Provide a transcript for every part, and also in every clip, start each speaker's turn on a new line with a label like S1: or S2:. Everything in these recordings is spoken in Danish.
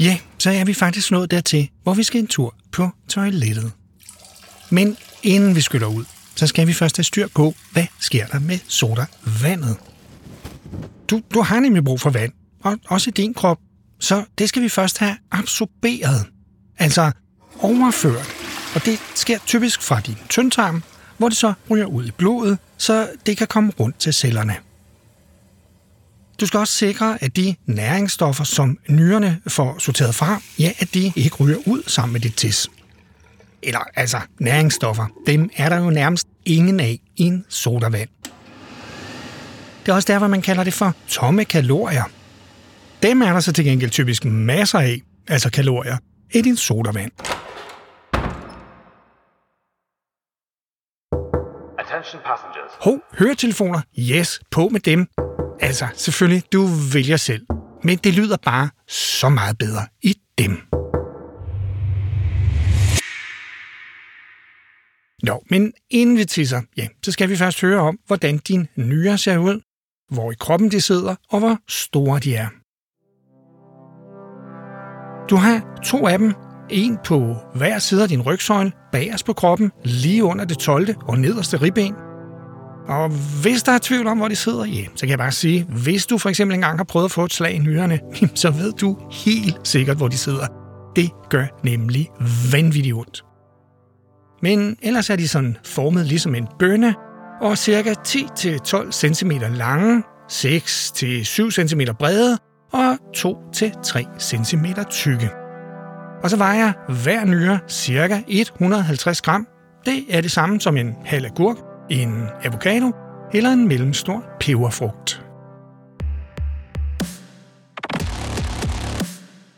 S1: Ja, så er vi faktisk nået dertil, hvor vi skal en tur på toilettet. Men inden vi skyller ud, så skal vi først have styr på, hvad sker der med sodavandet. Du, du har nemlig brug for vand, og også din krop, så det skal vi først have absorberet, altså overført. Og det sker typisk fra din tyndtarm, hvor det så ryger ud i blodet, så det kan komme rundt til cellerne. Du skal også sikre, at de næringsstoffer, som nyrerne får sorteret fra, ja, at de ikke ryger ud sammen med dit tis. Eller altså, næringsstoffer, dem er der jo nærmest ingen af i en sodavand. Det er også derfor, man kalder det for tomme kalorier. Dem er der så til gengæld typisk masser af, altså kalorier, i din sodavand.
S2: Attention passengers.
S1: Hov, høretelefoner? Yes, på med dem. Altså, selvfølgelig, du vælger selv. Men det lyder bare så meget bedre i dem. Nå, men inden vi tisser, ja, så skal vi først høre om, hvordan din nyre ser ud, hvor i kroppen de sidder, og hvor store de er. Du har to af dem, en på hver side af din rygsøjle, bagerst på kroppen, lige under det 12. og nederste ribben. Og hvis der er tvivl om, hvor de sidder, ja, så kan jeg bare sige, hvis du for eksempel engang har prøvet at få et slag i nyrerne, så ved du helt sikkert, hvor de sidder. Det gør nemlig vanvittigt ondt. Men ellers er de sådan formet ligesom en bønne, og cirka 10-12 cm lange, 6-7 cm brede og 2-3 cm tykke. Og så vejer hver nyre cirka 150 gram. Det er det samme som en halv agurk, en avocado eller en mellemstor peberfrugt.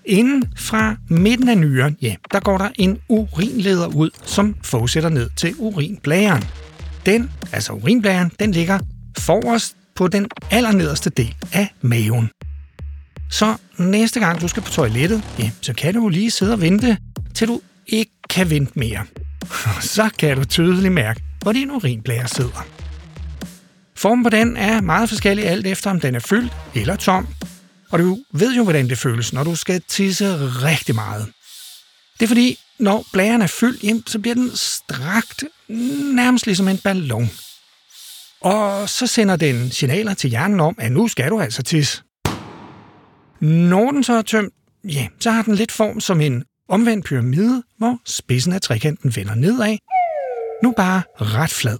S1: Inden fra midten af nyren, ja, der går der en urinleder ud, som fortsætter ned til urinblæren. Den, altså urinblæren, den ligger forrest på den allernederste del af maven. Så næste gang du skal på toilettet, ja, så kan du lige sidde og vente, til du ikke kan vente mere. Så kan du tydeligt mærke, hvor din urinblære sidder. Formen på den er meget forskellig alt efter, om den er fyldt eller tom. Og du ved jo, hvordan det føles, når du skal tisse rigtig meget. Det er fordi, når blæren er fyldt, jamen, så bliver den strakt, nærmest ligesom en ballon. Og så sender den signaler til hjernen om, at nu skal du altså tisse. Når den så er tømt, ja, så har den lidt form som en omvendt pyramide, hvor spidsen af trekanten vender nedad. Nu bare ret flad.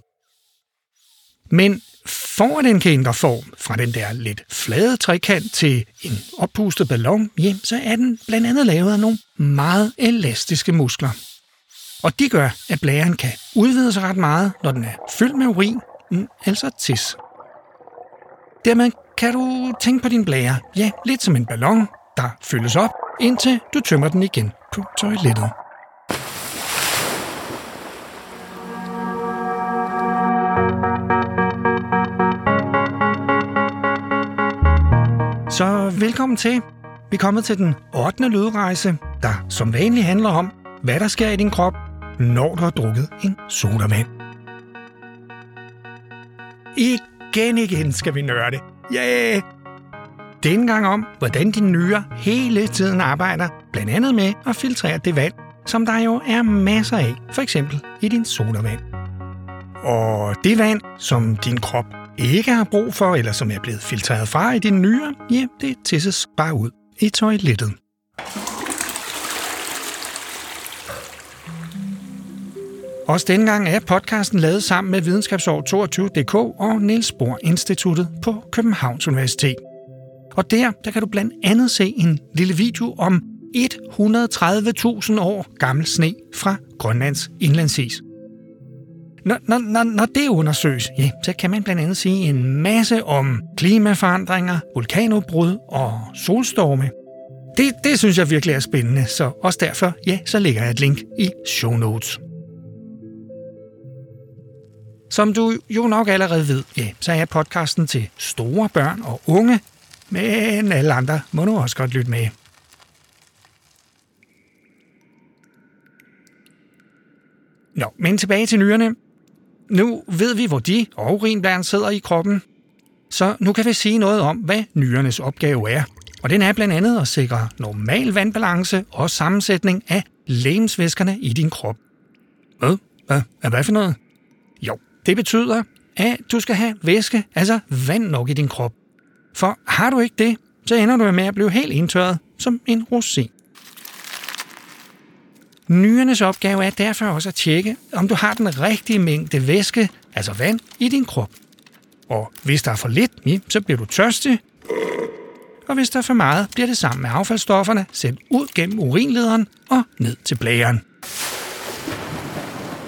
S1: Men for at den kan ændre form fra den der lidt flade trekant til en oppustet ballon, jamen, så er den blandt andet lavet af nogle meget elastiske muskler. Og de gør, at blæren kan udvide sig ret meget, når den er fyldt med urin, mm, altså tis. Dermed kan du tænke på din blære, ja, lidt som en ballon, der fyldes op, indtil du tømmer den igen på toilettet. Velkommen til. Vi er kommet til den 8. lydrejse, der som vanligt handler om, hvad der sker i din krop, når du har drukket en sodavand. Igen igen skal vi nørde. Yeah! Denne gang om, hvordan din nyre hele tiden arbejder, blandt andet med at filtrere det vand, som der jo er masser af, for eksempel i din sodavand. Og det vand, som din krop ikke har brug for, eller som er blevet filtreret fra i din nyre, ja, det tisses bare ud i toilettet. Også denne gang er podcasten lavet sammen med Videnskabsår 22.dk og Niels Bohr Instituttet på Københavns Universitet. Og der, der kan du blandt andet se en lille video om 130.000 år gammel sne fra Grønlands indlandsis. Når, når, når, når det undersøges, ja, så kan man blandt andet sige en masse om klimaforandringer, vulkanudbrud og solstorme. Det, det synes jeg virkelig er spændende, så også derfor, ja, så lægger jeg et link i show notes. Som du jo nok allerede ved, ja, så er podcasten til store børn og unge, men alle andre må nu også godt lytte med. Nå, men tilbage til nyerne. Nu ved vi, hvor de og urinblæren sidder i kroppen. Så nu kan vi sige noget om, hvad nyrenes opgave er. Og den er blandt andet at sikre normal vandbalance og sammensætning af lemsvæskerne i din krop. Hvad? Hvad? Hvad for noget? Jo, det betyder, at du skal have væske, altså vand nok i din krop. For har du ikke det, så ender du med at blive helt indtørret som en rosin. Nyernes opgave er derfor også at tjekke, om du har den rigtige mængde væske, altså vand, i din krop. Og hvis der er for lidt, så bliver du tørstig, og hvis der er for meget, bliver det sammen med affaldsstofferne sendt ud gennem urinlederen og ned til blæren.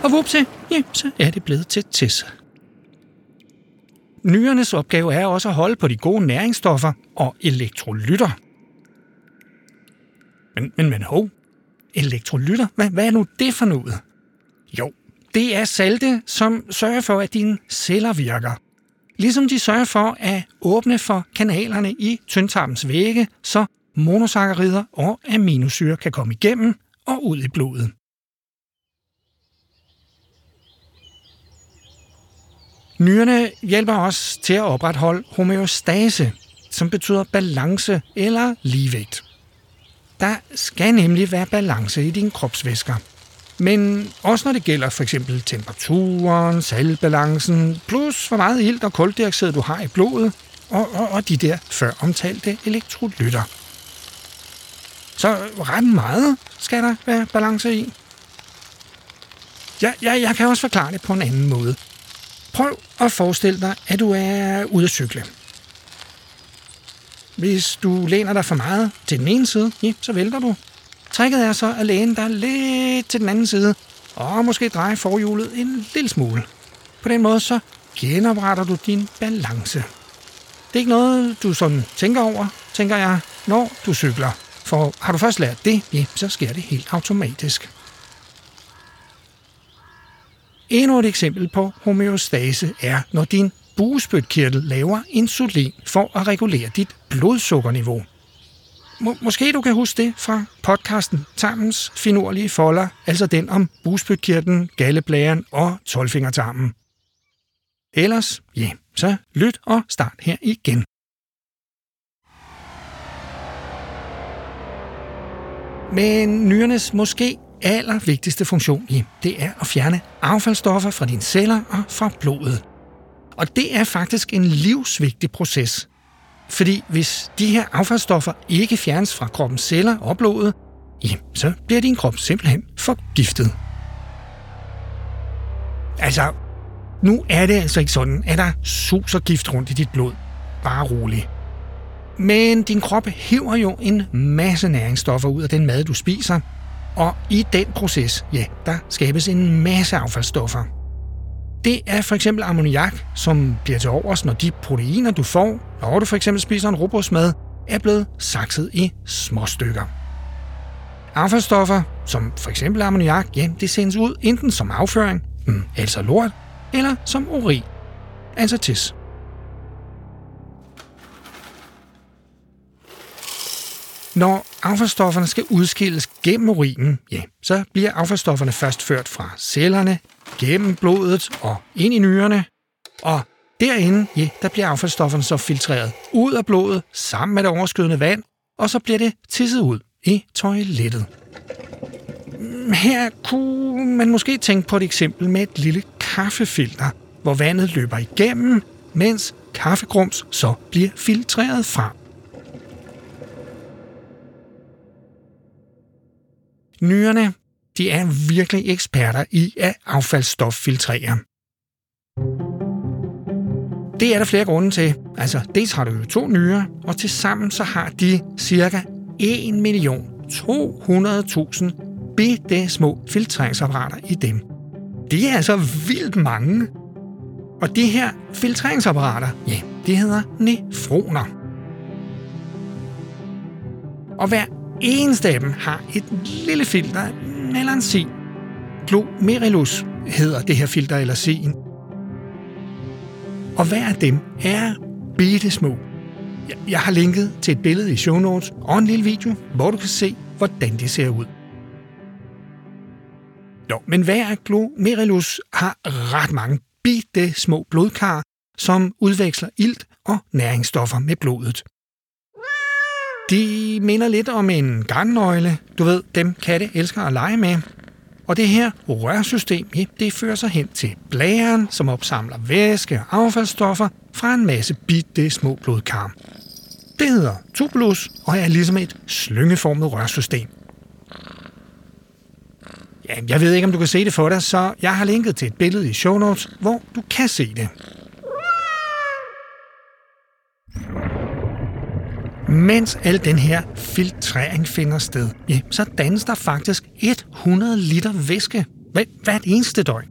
S1: Og vupse, ja, så er det blevet til tisse. Nyernes opgave er også at holde på de gode næringsstoffer og elektrolytter. Men, men, men hov, elektrolytter, hvad, hvad er nu det for noget? Jo, det er salte, som sørger for, at dine celler virker. Ligesom de sørger for at åbne for kanalerne i tyndtarmens vægge, så monosakkarider og aminosyre kan komme igennem og ud i blodet. Nyrene hjælper os til at opretholde homeostase, som betyder balance eller ligevægt. Der skal nemlig være balance i dine kropsvæsker. Men også når det gælder for eksempel temperaturen, saltbalancen, plus hvor meget ilt og koldioxid du har i blodet, og, og, og de der før omtalte elektrolytter. Så ret meget skal der være balance i. Ja, ja, jeg kan også forklare det på en anden måde. Prøv at forestille dig, at du er ude at cykle. Hvis du læner dig for meget til den ene side, ja, så vælter du. Trækket er så at læne dig lidt til den anden side, og måske dreje forhjulet en lille smule. På den måde så genopretter du din balance. Det er ikke noget, du sådan tænker over, tænker jeg, når du cykler. For har du først lært det, ja, så sker det helt automatisk. Endnu et eksempel på homeostase er, når din bugspytkirtel laver insulin for at regulere dit blodsukkerniveau. Må, måske du kan huske det fra podcasten Tarmens finurlige folder, altså den om bugspytkirtlen, galleblæren og tolvfingertarmen. Ellers, ja, så lyt og start her igen. Men nyrenes måske allervigtigste funktion, i, det er at fjerne affaldsstoffer fra dine celler og fra blodet. Og det er faktisk en livsvigtig proces. Fordi hvis de her affaldsstoffer ikke fjernes fra kroppens celler og blodet, ja, så bliver din krop simpelthen forgiftet. Altså, nu er det altså ikke sådan, at der suser gift rundt i dit blod. Bare rolig. Men din krop hiver jo en masse næringsstoffer ud af den mad, du spiser, og i den proces, ja, der skabes en masse affaldsstoffer. Det er for eksempel ammoniak, som bliver til overs, når de proteiner, du får, når du for eksempel spiser en robotsmad, er blevet sakset i små stykker. Affaldsstoffer, som for eksempel ammoniak, ja, det sendes ud enten som afføring, mm, altså lort, eller som urin, altså tis. Når affaldsstofferne skal udskilles gennem urinen, ja, så bliver affaldsstofferne først ført fra cellerne, gennem blodet og ind i nyrerne. Og derinde, ja, der bliver affaldsstofferne så filtreret ud af blodet sammen med det overskydende vand, og så bliver det tisset ud i toilettet. Her kunne man måske tænke på et eksempel med et lille kaffefilter, hvor vandet løber igennem, mens kaffegrums så bliver filtreret fra. Nyrerne de er virkelig eksperter i at affaldsstoffiltrere. Det er der flere grunde til. Altså, dels har du jo to nyrer, og til sammen så har de cirka 1.200.000 bitte små filtreringsapparater i dem. Det er altså vildt mange. Og de her filtreringsapparater, ja, det hedder nefroner. Og hver eneste af dem har et lille filter eller en sin. Glomerulus hedder det her filter eller sin. Og hver af dem er bitte små. Jeg har linket til et billede i show notes og en lille video, hvor du kan se, hvordan det ser ud. Jo, men hver glomerulus har ret mange bitte små blodkar, som udveksler ilt og næringsstoffer med blodet. De minder lidt om en gangnøgle. Du ved, dem katte elsker at lege med. Og det her rørsystem, ja, det fører sig hen til blæren, som opsamler væske og affaldsstoffer fra en masse bitte små blodkarm. Det hedder tubulus og er ligesom et slyngeformet rørsystem. Ja, jeg ved ikke, om du kan se det for dig, så jeg har linket til et billede i show notes, hvor du kan se det. Mens al den her filtrering finder sted, ja, så dannes der faktisk 100 liter væske hvert eneste døgn.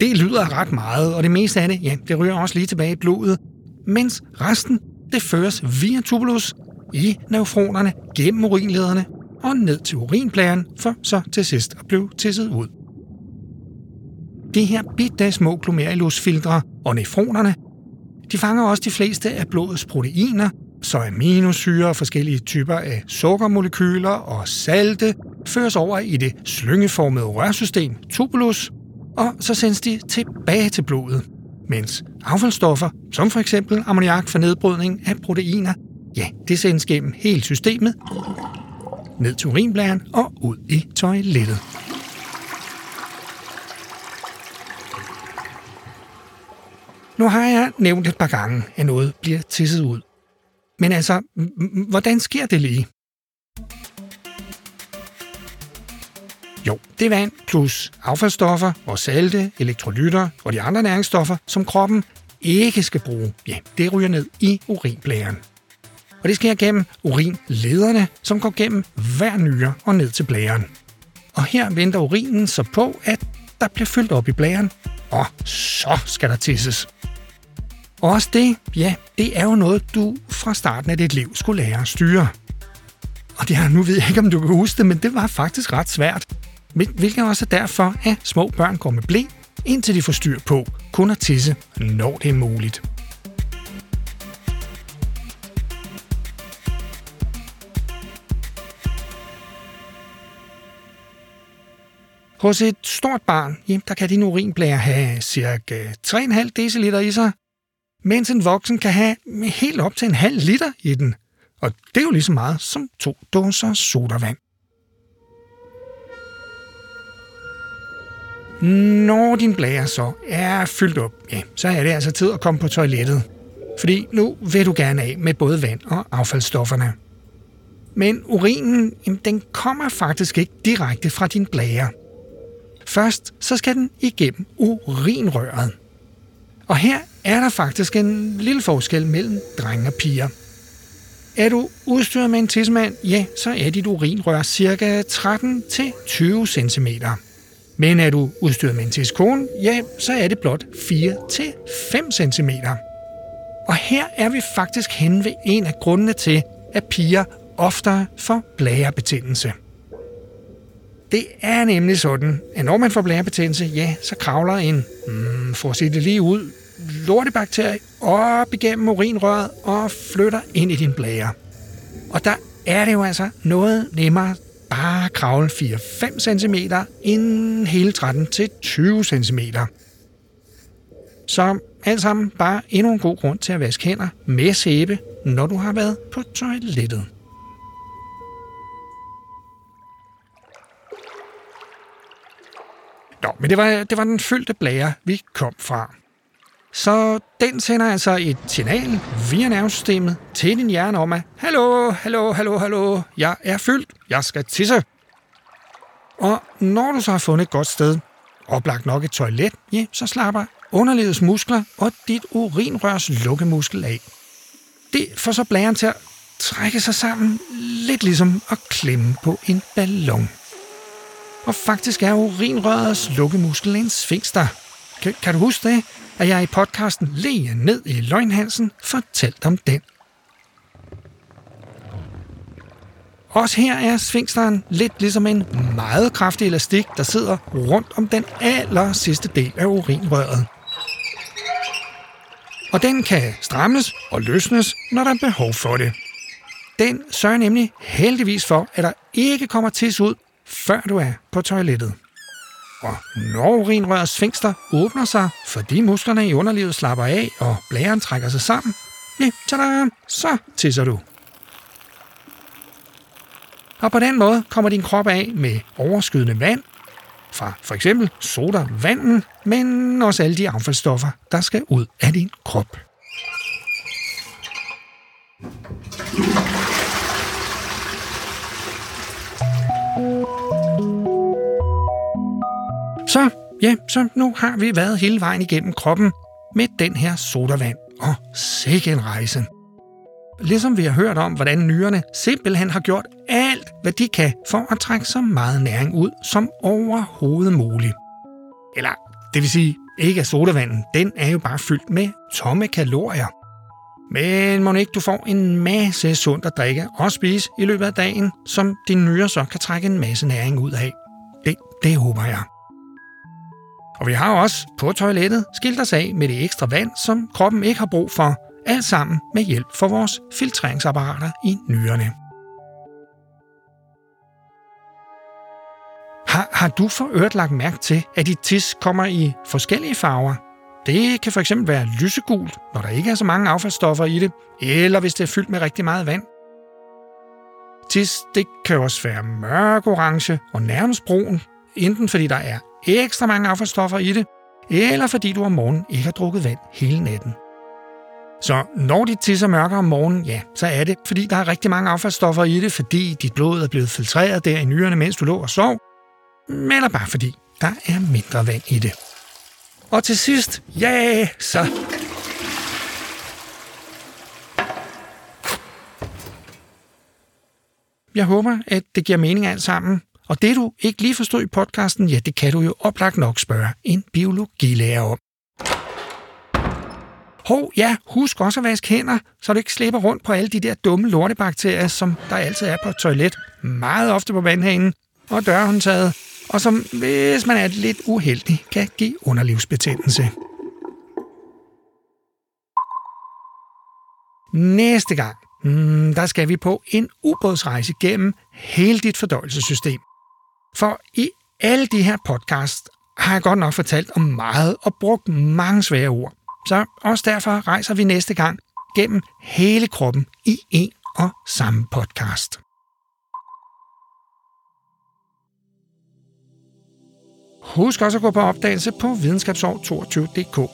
S1: Det lyder ret meget, og det meste af det, ja, det ryger også lige tilbage i blodet, mens resten, det føres via tubulus i neufronerne gennem urinlederne og ned til urinblæren, for så til sidst at blive tisset ud. De her bitte små glomerulusfiltre og nefronerne, de fanger også de fleste af blodets proteiner, så aminosyre og forskellige typer af sukkermolekyler og salte føres over i det slyngeformede rørsystem, tubulus, og så sendes de tilbage til blodet, mens affaldsstoffer, som for eksempel ammoniak for nedbrydning af proteiner, ja, det sendes gennem hele systemet, ned til urinblæren og ud i toilettet. Nu har jeg nævnt et par gange, at noget bliver tisset ud. Men altså, hvordan sker det lige? Jo, det er vand plus affaldsstoffer og salte, elektrolytter og de andre næringsstoffer, som kroppen ikke skal bruge. Ja, det ryger ned i urinblæren. Og det sker gennem urinlederne, som går gennem hver nyre og ned til blæren. Og her venter urinen så på, at der bliver fyldt op i blæren, og så skal der tisses. Og også det, ja, det er jo noget, du fra starten af dit liv skulle lære at styre. Og det her, nu ved jeg ikke, om du kan huske det, men det var faktisk ret svært. Hvilket også er derfor, at små børn går med blæ, indtil de får styr på kun at tisse, når det er muligt. Hos et stort barn, jamen, der kan din urinblære have ca. 3,5 dl i sig, mens en voksen kan have helt op til en halv liter i den. Og det er jo lige så meget som to dåser sodavand. Når din blære så er fyldt op, ja, så er det altså tid at komme på toilettet. Fordi nu vil du gerne af med både vand og affaldsstofferne. Men urinen, den kommer faktisk ikke direkte fra din blære. Først så skal den igennem urinrøret. Og her er der faktisk en lille forskel mellem drenge og piger. Er du udstyret med en tissemand, ja, så er dit urinrør ca. 13-20 cm. Men er du udstyret med en tidskone, ja, så er det blot 4-5 cm. Og her er vi faktisk hen ved en af grundene til, at piger oftere får blærebetændelse. Det er nemlig sådan, at når man får blærebetændelse, ja, så kravler en, mm, for at se det lige ud, lortebakterie op igennem urinrøret og flytter ind i din blære. Og der er det jo altså noget nemmere bare at kravle 4-5 cm inden hele 13-20 cm. Så alt sammen bare endnu en god grund til at vaske hænder med sæbe, når du har været på toilettet. Nå, men det var, det var den fyldte blære, vi kom fra. Så den sender altså et signal via nervesystemet til din hjerne om, at Hallo, hallo, hallo, hallo, jeg er fyldt, jeg skal tisse. Og når du så har fundet et godt sted, oplagt nok et toilet, ja, så slapper underlivets muskler og dit urinrørs lukkemuskel af. Det får så blæren til at trække sig sammen, lidt ligesom at klemme på en ballon. Og faktisk er urinrørets lukkemuskel en sfinkster. Kan, kan du huske det? At jeg i podcasten Lige ned i løgnhalsen fortalt om den. Også her er sfinksteren lidt ligesom en meget kraftig elastik, der sidder rundt om den aller sidste del af urinrøret. Og den kan strammes og løsnes, når der er behov for det. Den sørger nemlig heldigvis for, at der ikke kommer tis ud, før du er på toilettet. Og når urinrørets fængster åbner sig, fordi musklerne i underlivet slapper af, og blæren trækker sig sammen, ja, tada, så tisser du. Og på den måde kommer din krop af med overskydende vand fra for eksempel sodavanden, men også alle de affaldsstoffer, der skal ud af din krop. Så, ja, så nu har vi været hele vejen igennem kroppen med den her sodavand. Og sikke en rejse. Ligesom vi har hørt om, hvordan nyrerne simpelthen har gjort alt, hvad de kan for at trække så meget næring ud som overhovedet muligt. Eller, det vil sige, ikke at sodavanden, den er jo bare fyldt med tomme kalorier. Men må ikke du får en masse sundt at drikke og spise i løbet af dagen, som dine nyrer så kan trække en masse næring ud af. Det, det håber jeg. Og vi har også på toilettet skilt os af med det ekstra vand, som kroppen ikke har brug for, alt sammen med hjælp fra vores filtreringsapparater i nyrerne. Har, har du for øvrigt lagt mærke til, at dit tis kommer i forskellige farver? Det kan fx være lysegult, når der ikke er så mange affaldsstoffer i det, eller hvis det er fyldt med rigtig meget vand. Tis det kan også være mørk orange og nærmest brun, enten fordi der er ekstra mange affaldsstoffer i det, eller fordi du om morgenen ikke har drukket vand hele natten. Så når dit tisser mørker om morgenen, ja, så er det, fordi der er rigtig mange affaldsstoffer i det, fordi dit blod er blevet filtreret der i nyrerne, mens du lå og sov, eller bare fordi der er mindre vand i det. Og til sidst, ja, så... Jeg håber, at det giver mening alt sammen. Og det, du ikke lige forstod i podcasten, ja, det kan du jo oplagt nok spørge en biologilærer om. Hov, ja, husk også at vaske hænder, så du ikke slipper rundt på alle de der dumme lortebakterier, som der altid er på et toilet, meget ofte på vandhanen og dørhåndtaget, og som, hvis man er lidt uheldig, kan give underlivsbetændelse. Næste gang, hmm, der skal vi på en ubådsrejse gennem hele dit fordøjelsessystem. For i alle de her podcasts har jeg godt nok fortalt om meget og brugt mange svære ord. Så også derfor rejser vi næste gang gennem hele kroppen i en og samme podcast. Husk også at gå på opdagelse på videnskabsår22.dk.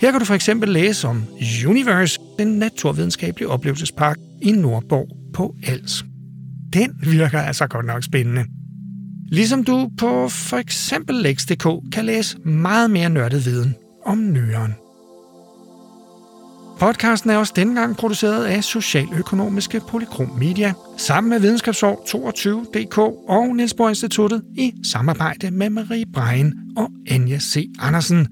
S1: Her kan du for eksempel læse om Universe, den naturvidenskabelige oplevelsespark i Nordborg på Als. Den virker altså godt nok spændende. Ligesom du på for eksempel Lex.dk kan læse meget mere nørdet viden om nyren. Podcasten er også denne gang produceret af Socialøkonomiske Polykrom Media, sammen med Videnskabsår 22.dk og Niels Bohr Instituttet i samarbejde med Marie Brein og Anja C. Andersen,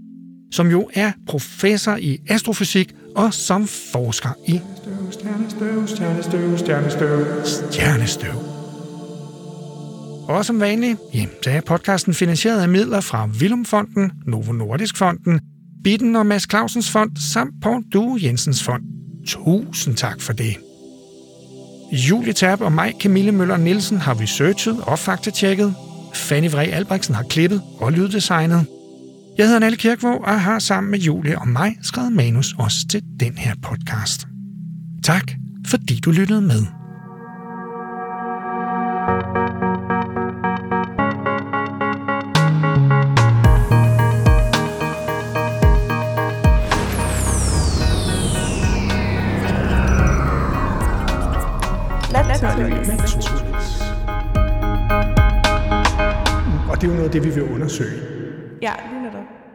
S1: som jo er professor i astrofysik og som forsker i stjernestøv, stjernestøv, stjernestøv, stjernestøv. Og som vanligt, ja, så er podcasten finansieret af midler fra Vilumfonden, Novo Nordisk Fonden, Bitten og Mads Clausens Fond samt Poul Due Jensens Fond. Tusind tak for det. Julie Tab og mig, Camille Møller Nielsen, har researchet og faktatjekket. Fanny Vrej Albrechtsen har klippet og lyddesignet. Jeg hedder Nalle Kirkvåg og har sammen med Julie og mig skrevet manus også til den her podcast. Tak, fordi du lyttede med. noget af det, vi vil undersøge.
S3: Ja, lige netop.